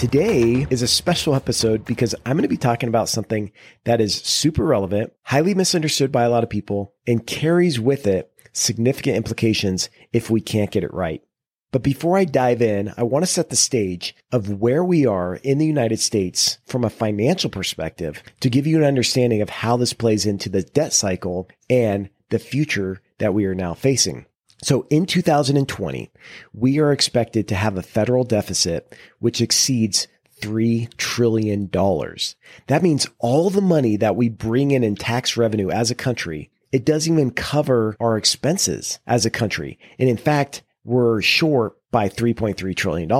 Today is a special episode because I'm going to be talking about something that is super relevant, highly misunderstood by a lot of people, and carries with it significant implications if we can't get it right. But before I dive in, I want to set the stage of where we are in the United States from a financial perspective to give you an understanding of how this plays into the debt cycle and the future that we are now facing. So in 2020, we are expected to have a federal deficit which exceeds $3 trillion. That means all the money that we bring in in tax revenue as a country, it doesn't even cover our expenses as a country. And in fact, we're short by $3.3 trillion.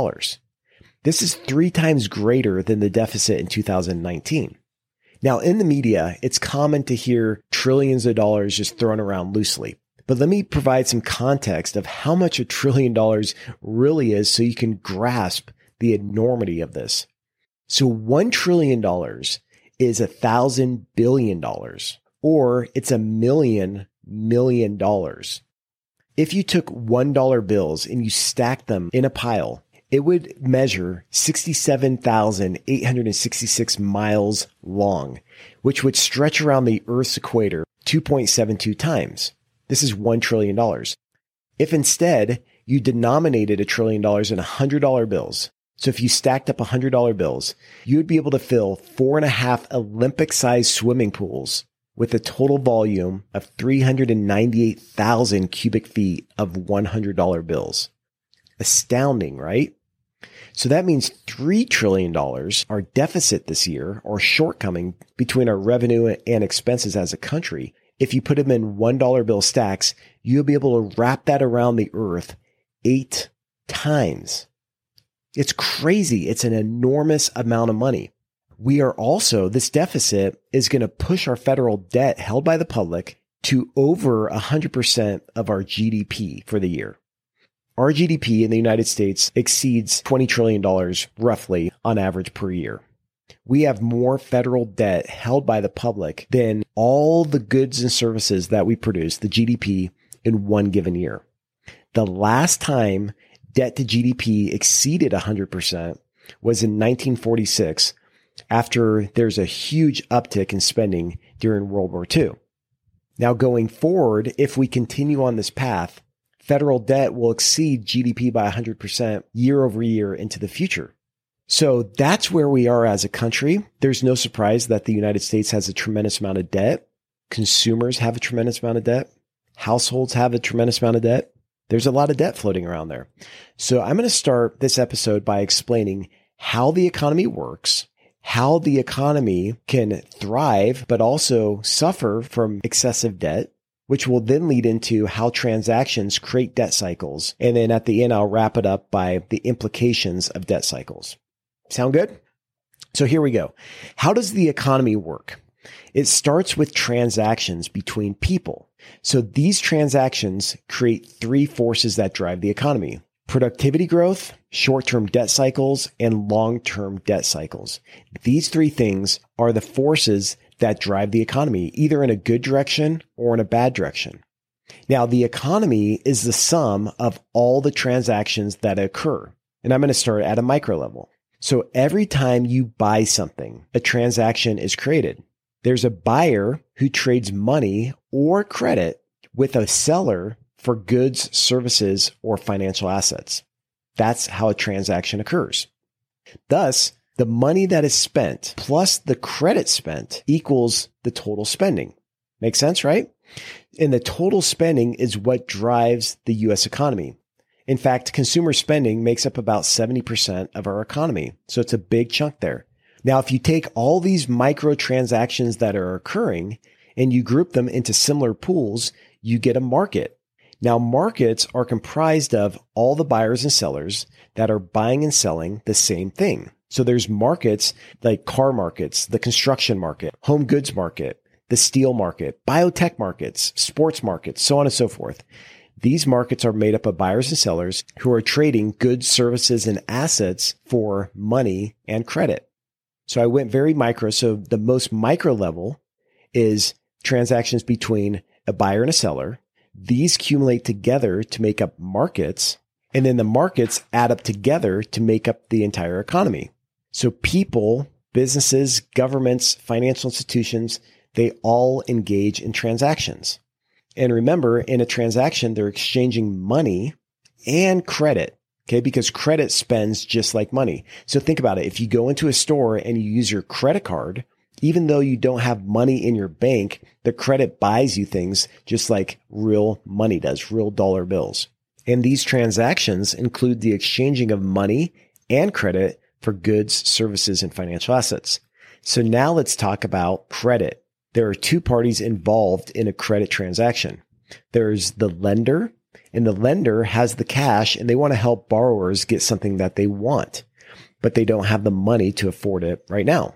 This is three times greater than the deficit in 2019. Now, in the media, it's common to hear trillions of dollars just thrown around loosely. But let me provide some context of how much a trillion dollars really is so you can grasp the enormity of this. So $1 trillion is a thousand billion dollars, or it's a million million dollars. If you took $1 bills and you stacked them in a pile, it would measure 67,866 miles long, which would stretch around the Earth's equator 2.72 times. This is $1 trillion. If instead you denominated a trillion dollars in $100 bills, so if you stacked up $100 bills, you would be able to fill four and a half Olympic sized swimming pools with a total volume of 398,000 cubic feet of $100 bills. Astounding, right? So that means $3 trillion, our deficit this year, or shortcoming between our revenue and expenses as a country. If you put them in $1 bill stacks, you'll be able to wrap that around the earth eight times. It's crazy. It's an enormous amount of money we are also, this deficit is going to push our federal debt held by the public to over 100% of our GDP for the year. Our GDP in the United States exceeds $20 trillion roughly on average per year. We have more federal debt held by the public than all the goods and services that we produce, the GDP, in one given year. The last time debt to GDP exceeded 100% was in 1946 after there's a huge uptick in spending during World War II. Now, going forward, if we continue on this path, federal debt will exceed GDP by 100% year over year into the future. So that's where we are as a country. There's no surprise that the United States has a tremendous amount of debt. Consumers have a tremendous amount of debt. Households have a tremendous amount of debt. There's a lot of debt floating around there. So I'm going to start this episode by explaining how the economy works how the economy can thrive, but also suffer from excessive debt, which will then lead into how transactions create debt cycles. And then at the end, I'll wrap it up by the implications of debt cycles. Sound good? So here we go. How does the economy work? It starts with transactions between people. So these transactions create three forces that drive the economy productivity growth, short term debt cycles, and long term debt cycles. These three things are the forces that drive the economy, either in a good direction or in a bad direction. Now, the economy is the sum of all the transactions that occur. And I'm going to start at a micro level. So every time you buy something, a transaction is created. There's a buyer who trades money or credit with a seller for goods, services, or financial assets. That's how a transaction occurs. Thus, the money that is spent plus the credit spent equals the total spending. Make sense, right? And the total spending is what drives the US economy. In fact, consumer spending makes up about 70% of our economy. So it's a big chunk there. Now, if you take all these micro transactions that are occurring and you group them into similar pools, you get a market. Now, markets are comprised of all the buyers and sellers that are buying and selling the same thing. So there's markets like car markets, the construction market, home goods market, the steel market, biotech markets, sports markets, so on and so forth. These markets are made up of buyers and sellers who are trading goods, services, and assets for money and credit. So I went very micro. So the most micro level is transactions between a buyer and a seller. These accumulate together to make up markets. And then the markets add up together to make up the entire economy. So people, businesses, governments, financial institutions, they all engage in transactions. And remember, in a transaction, they're exchanging money and credit. Okay. Because credit spends just like money. So think about it. If you go into a store and you use your credit card, even though you don't have money in your bank, the credit buys you things just like real money does, real dollar bills. And these transactions include the exchanging of money and credit for goods, services, and financial assets. So now let's talk about credit. There are two parties involved in a credit transaction. There's the lender and the lender has the cash and they want to help borrowers get something that they want, but they don't have the money to afford it right now.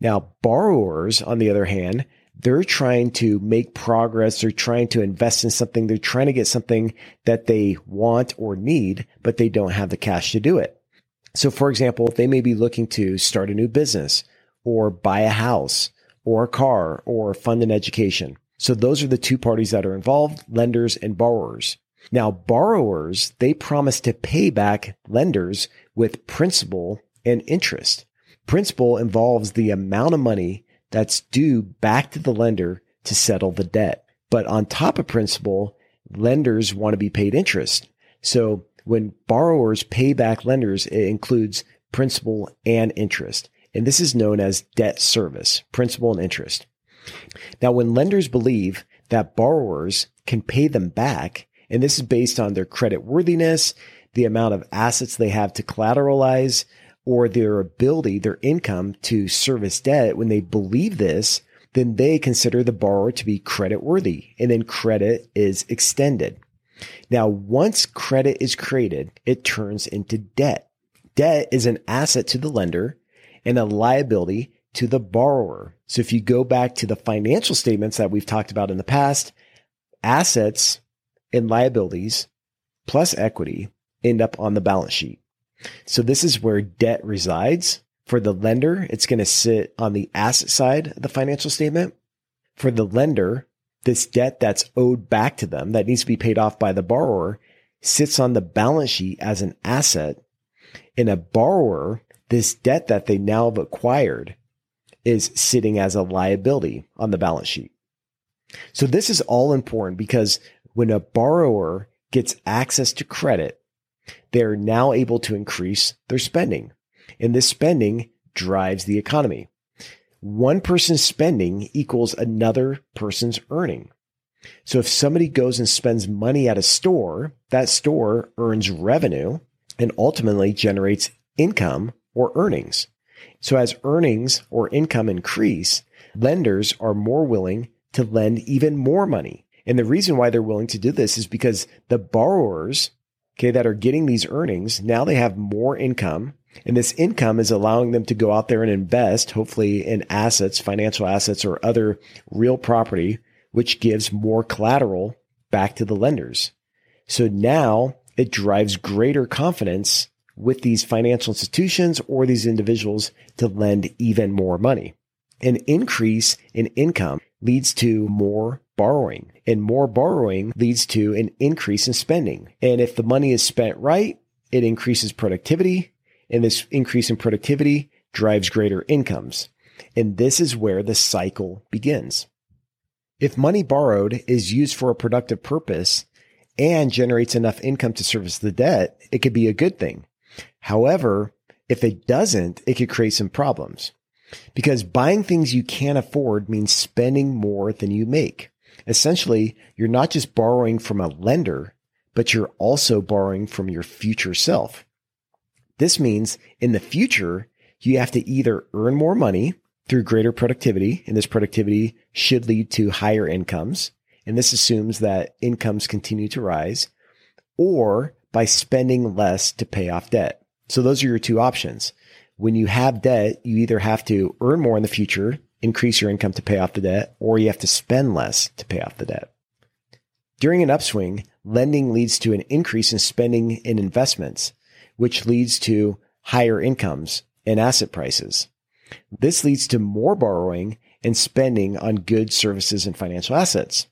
Now, borrowers, on the other hand, they're trying to make progress. They're trying to invest in something. They're trying to get something that they want or need, but they don't have the cash to do it. So, for example, they may be looking to start a new business or buy a house or a car or fund an education. So those are the two parties that are involved, lenders and borrowers. Now, borrowers, they promise to pay back lenders with principal and interest. Principal involves the amount of money that's due back to the lender to settle the debt. But on top of principal, lenders want to be paid interest. So when borrowers pay back lenders, it includes principal and interest. And this is known as debt service, principal and interest. Now, when lenders believe that borrowers can pay them back, and this is based on their credit worthiness, the amount of assets they have to collateralize, or their ability, their income to service debt, when they believe this, then they consider the borrower to be credit worthy and then credit is extended. Now, once credit is created, it turns into debt. Debt is an asset to the lender and a liability to the borrower. So if you go back to the financial statements that we've talked about in the past, assets and liabilities plus equity end up on the balance sheet. So this is where debt resides. For the lender, it's going to sit on the asset side of the financial statement. For the lender, this debt that's owed back to them that needs to be paid off by the borrower sits on the balance sheet as an asset. In a borrower, this debt that they now have acquired is sitting as a liability on the balance sheet. So this is all important because when a borrower gets access to credit, they're now able to increase their spending. And this spending drives the economy. One person's spending equals another person's earning. So if somebody goes and spends money at a store, that store earns revenue and ultimately generates income or earnings. So as earnings or income increase, lenders are more willing to lend even more money and the reason why they're willing to do this is because the borrowers, okay, that are getting these earnings, now they have more income. And this income is allowing them to go out there and invest, hopefully in assets, financial assets or other real property, which gives more collateral back to the lenders. So now it drives greater confidence with these financial institutions or these individuals to lend even more money. An increase in income leads to more borrowing and more borrowing leads to an increase in spending. And if the money is spent right, it increases productivity and this increase in productivity drives greater incomes. And this is where the cycle begins. If money borrowed is used for a productive purpose and generates enough income to service the debt, it could be a good thing. However, if it doesn't, it could create some problems because buying things you can't afford means spending more than you make. Essentially, you're not just borrowing from a lender, but you're also borrowing from your future self. This means in the future, you have to either earn more money through greater productivity, and this productivity should lead to higher incomes. And this assumes that incomes continue to rise, or by spending less to pay off debt. So those are your two options. When you have debt, you either have to earn more in the future increase your income to pay off the debt, or you have to spend less to pay off the debt. During an upswing, lending leads to an increase in spending in investments, which leads to higher incomes and asset prices. This leads to more borrowing and spending on goods, services, and financial assets.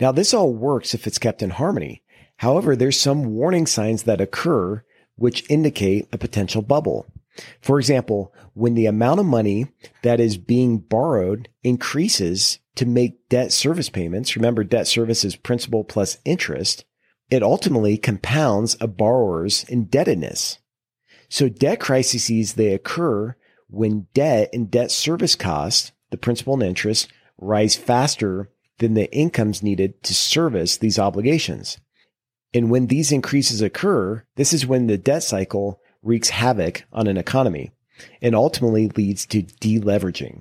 Now, this all works if it's kept in harmony. However, there's some warning signs that occur which indicate a potential bubble. For example, when the amount of money that is being borrowed increases to make debt service payments, remember debt service is principal plus interest, it ultimately compounds a borrower's indebtedness. So debt crises, they occur when debt and debt service costs, the principal and interest, rise faster than the incomes needed to service these obligations. And when these increases occur, this is when the debt cycle wreaks havoc on an economy and ultimately leads to deleveraging.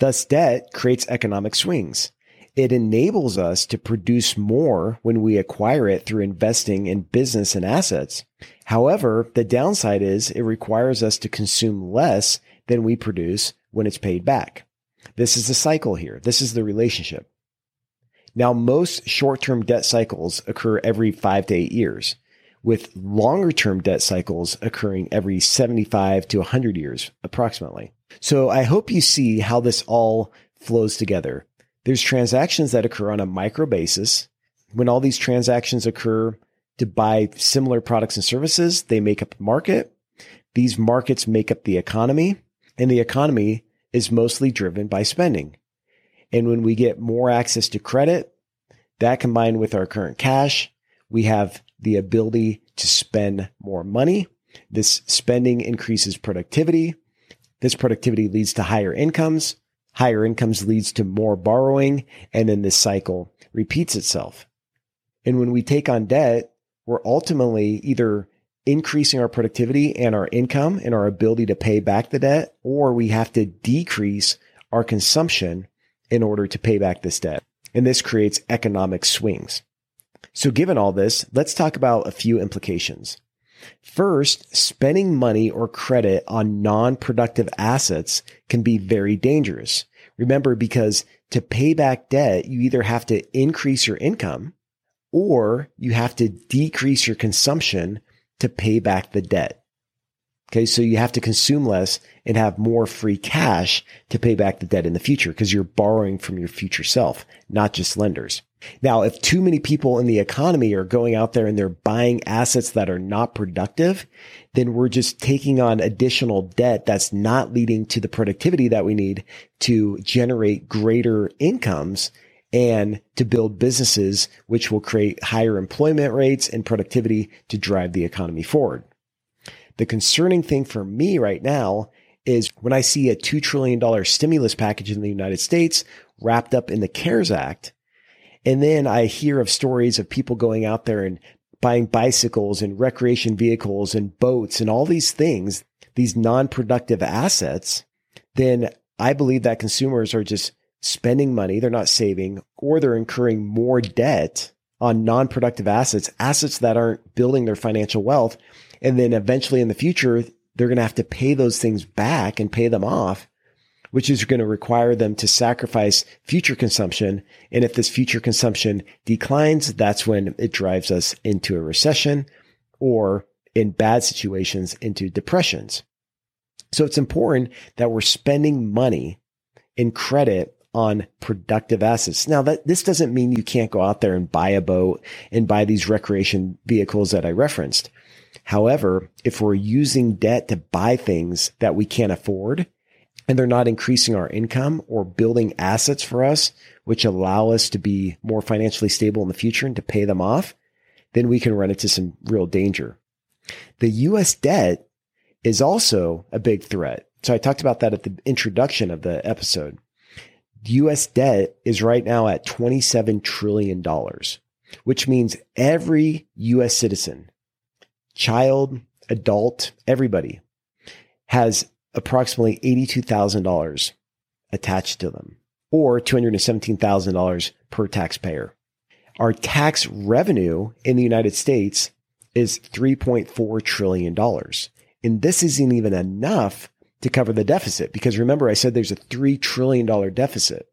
Thus, debt creates economic swings. It enables us to produce more when we acquire it through investing in business and assets. However, the downside is it requires us to consume less than we produce when it's paid back. This is the cycle here. This is the relationship. Now, most short-term debt cycles occur every five to eight years with longer term debt cycles occurring every 75 to 100 years approximately. So I hope you see how this all flows together. There's transactions that occur on a micro basis. When all these transactions occur to buy similar products and services, they make up the market. These markets make up the economy and the economy is mostly driven by spending. And when we get more access to credit, that combined with our current cash, we have the ability to spend more money. This spending increases productivity. This productivity leads to higher incomes. Higher incomes leads to more borrowing. And then this cycle repeats itself. And when we take on debt, we're ultimately either increasing our productivity and our income and our ability to pay back the debt, or we have to decrease our consumption in order to pay back this debt. And this creates economic swings. So given all this, let's talk about a few implications. First, spending money or credit on non-productive assets can be very dangerous. Remember, because to pay back debt, you either have to increase your income or you have to decrease your consumption to pay back the debt. Okay. So you have to consume less and have more free cash to pay back the debt in the future because you're borrowing from your future self, not just lenders. Now, if too many people in the economy are going out there and they're buying assets that are not productive, then we're just taking on additional debt that's not leading to the productivity that we need to generate greater incomes and to build businesses, which will create higher employment rates and productivity to drive the economy forward. The concerning thing for me right now is when I see a $2 trillion stimulus package in the United States wrapped up in the CARES Act and then I hear of stories of people going out there and buying bicycles and recreation vehicles and boats and all these things, these non-productive assets, then I believe that consumers are just spending money. They're not saving or they're incurring more debt on non-productive assets, assets that aren't building their financial wealth. And then eventually in the future, they're going to have to pay those things back and pay them off which is going to require them to sacrifice future consumption. And if this future consumption declines, that's when it drives us into a recession or in bad situations into depressions. So it's important that we're spending money in credit on productive assets. Now that this doesn't mean you can't go out there and buy a boat and buy these recreation vehicles that I referenced. However, if we're using debt to buy things that we can't afford, and they're not increasing our income or building assets for us, which allow us to be more financially stable in the future and to pay them off, then we can run into some real danger. The US debt is also a big threat. So I talked about that at the introduction of the episode. US debt is right now at $27 trillion, which means every US citizen, child, adult, everybody has approximately $82,000 attached to them or $217,000 per taxpayer. Our tax revenue in the United States is $3.4 trillion. And this isn't even enough to cover the deficit because remember, I said there's a $3 trillion deficit.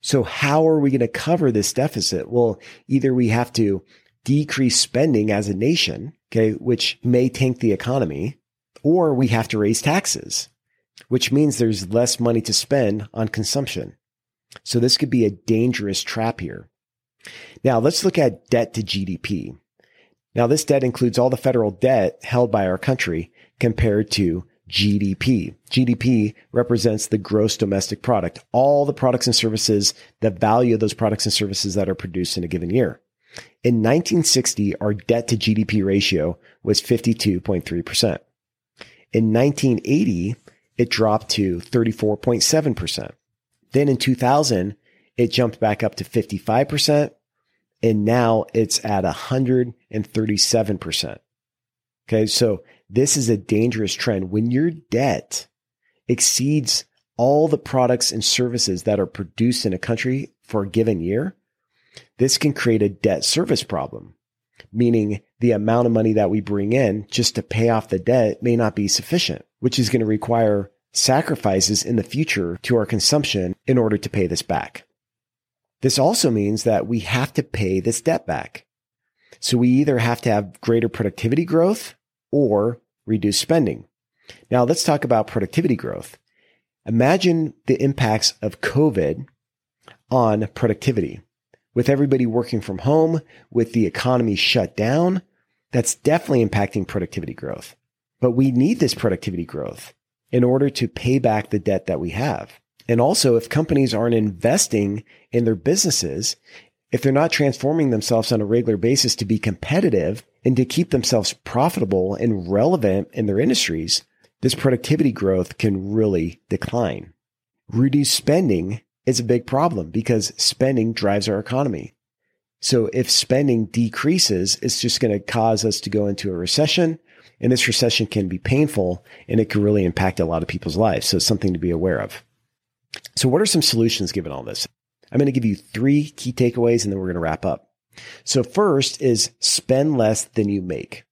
So how are we going to cover this deficit? Well, either we have to decrease spending as a nation, okay, which may tank the economy, or we have to raise taxes, which means there's less money to spend on consumption. So this could be a dangerous trap here. Now let's look at debt to GDP. Now this debt includes all the federal debt held by our country compared to GDP. GDP represents the gross domestic product, all the products and services, the value of those products and services that are produced in a given year. In 1960, our debt to GDP ratio was 52.3%. In 1980, it dropped to 34.7%. Then in 2000, it jumped back up to 55%. And now it's at 137%. Okay. So this is a dangerous trend. When your debt exceeds all the products and services that are produced in a country for a given year, this can create a debt service problem, meaning the amount of money that we bring in just to pay off the debt may not be sufficient, which is going to require sacrifices in the future to our consumption in order to pay this back. This also means that we have to pay this debt back. So we either have to have greater productivity growth or reduce spending. Now let's talk about productivity growth. Imagine the impacts of COVID on productivity. With everybody working from home, with the economy shut down, that's definitely impacting productivity growth. But we need this productivity growth in order to pay back the debt that we have. And also, if companies aren't investing in their businesses, if they're not transforming themselves on a regular basis to be competitive and to keep themselves profitable and relevant in their industries, this productivity growth can really decline. Reduced spending is a big problem because spending drives our economy. So if spending decreases, it's just going to cause us to go into a recession. And this recession can be painful and it can really impact a lot of people's lives. So it's something to be aware of. So, what are some solutions given all this? I'm going to give you three key takeaways and then we're going to wrap up. So, first is spend less than you make.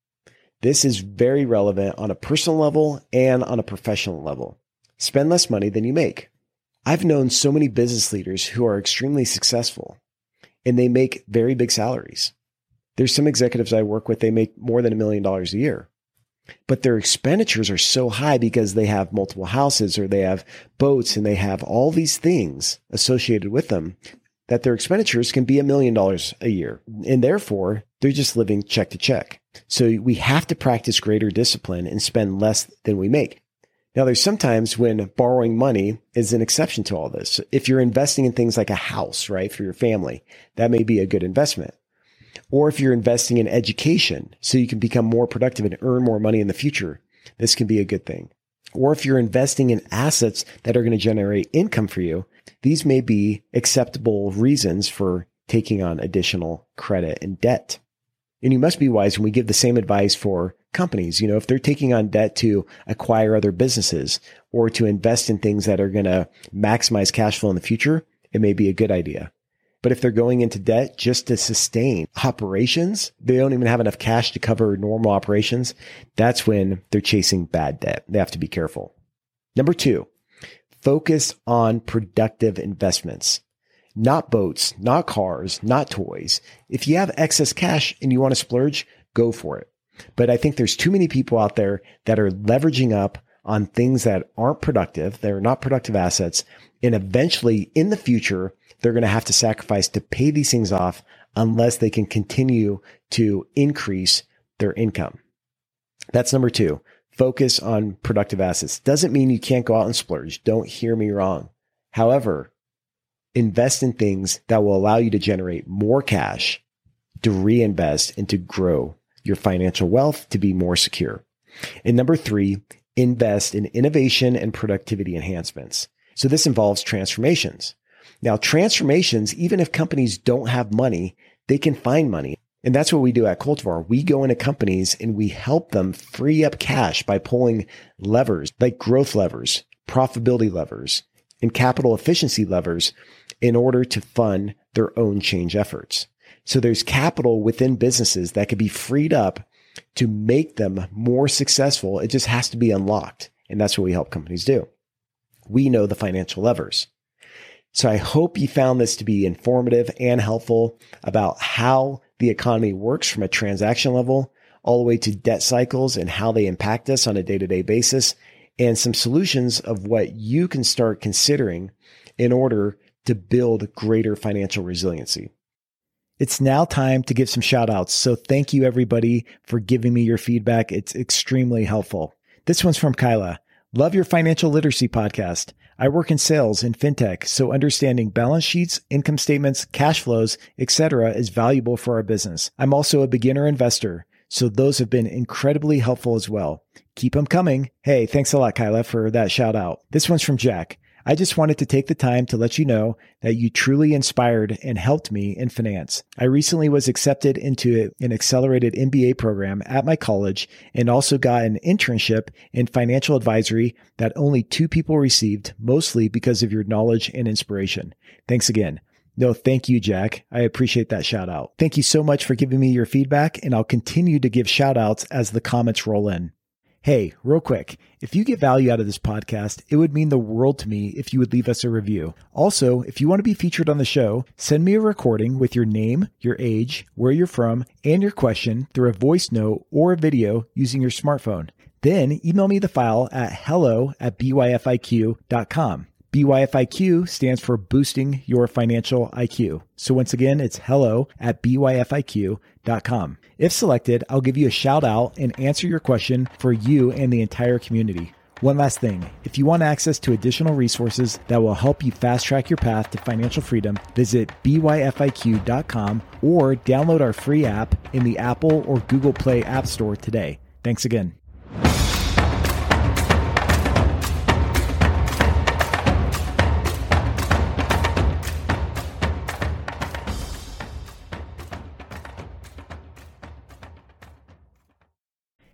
This is very relevant on a personal level and on a professional level. Spend less money than you make. I've known so many business leaders who are extremely successful and they make very big salaries. There's some executives I work with, they make more than a million dollars a year but their expenditures are so high because they have multiple houses or they have boats and they have all these things associated with them that their expenditures can be a million dollars a year. And therefore, they're just living check to check. So we have to practice greater discipline and spend less than we make. Now, there's sometimes when borrowing money is an exception to all this. If you're investing in things like a house, right, for your family, that may be a good investment or if you're investing in education so you can become more productive and earn more money in the future, this can be a good thing. Or if you're investing in assets that are going to generate income for you, these may be acceptable reasons for taking on additional credit and debt. And you must be wise when we give the same advice for companies. You know, if they're taking on debt to acquire other businesses or to invest in things that are going to maximize cash flow in the future, it may be a good idea. But if they're going into debt just to sustain operations, they don't even have enough cash to cover normal operations. That's when they're chasing bad debt. They have to be careful. Number two, focus on productive investments, not boats, not cars, not toys. If you have excess cash and you want to splurge, go for it. But I think there's too many people out there that are leveraging up on things that aren't productive. They're not productive assets. And eventually in the future, they're going to have to sacrifice to pay these things off unless they can continue to increase their income. That's number two. Focus on productive assets. Doesn't mean you can't go out and splurge. Don't hear me wrong. However, invest in things that will allow you to generate more cash to reinvest and to grow your financial wealth to be more secure. And number three, invest in innovation and productivity enhancements. So this involves transformations. Now, transformations, even if companies don't have money, they can find money. And that's what we do at Cultivar. We go into companies and we help them free up cash by pulling levers like growth levers, profitability levers, and capital efficiency levers in order to fund their own change efforts. So there's capital within businesses that could be freed up to make them more successful. It just has to be unlocked. And that's what we help companies do. We know the financial levers. So I hope you found this to be informative and helpful about how the economy works from a transaction level all the way to debt cycles and how they impact us on a day to day basis and some solutions of what you can start considering in order to build greater financial resiliency. It's now time to give some shout outs. So thank you everybody for giving me your feedback. It's extremely helpful. This one's from Kyla. Love your financial literacy podcast. I work in sales and fintech, so understanding balance sheets, income statements, cash flows, etc. is valuable for our business. I'm also a beginner investor, so those have been incredibly helpful as well. Keep them coming. Hey, thanks a lot, Kyla, for that shout out. This one's from Jack. I just wanted to take the time to let you know that you truly inspired and helped me in finance. I recently was accepted into an accelerated MBA program at my college and also got an internship in financial advisory that only two people received, mostly because of your knowledge and inspiration. Thanks again. No, thank you, Jack. I appreciate that shout out. Thank you so much for giving me your feedback, and I'll continue to give shout outs as the comments roll in. Hey, real quick, if you get value out of this podcast, it would mean the world to me if you would leave us a review. Also, if you want to be featured on the show, send me a recording with your name, your age, where you're from, and your question through a voice note or a video using your smartphone. Then email me the file at hello at byfiq.com. BYFIQ stands for boosting your financial IQ. So once again, it's hello at byfiq.com. If selected, I'll give you a shout out and answer your question for you and the entire community. One last thing if you want access to additional resources that will help you fast track your path to financial freedom, visit byfiq.com or download our free app in the Apple or Google Play App Store today. Thanks again.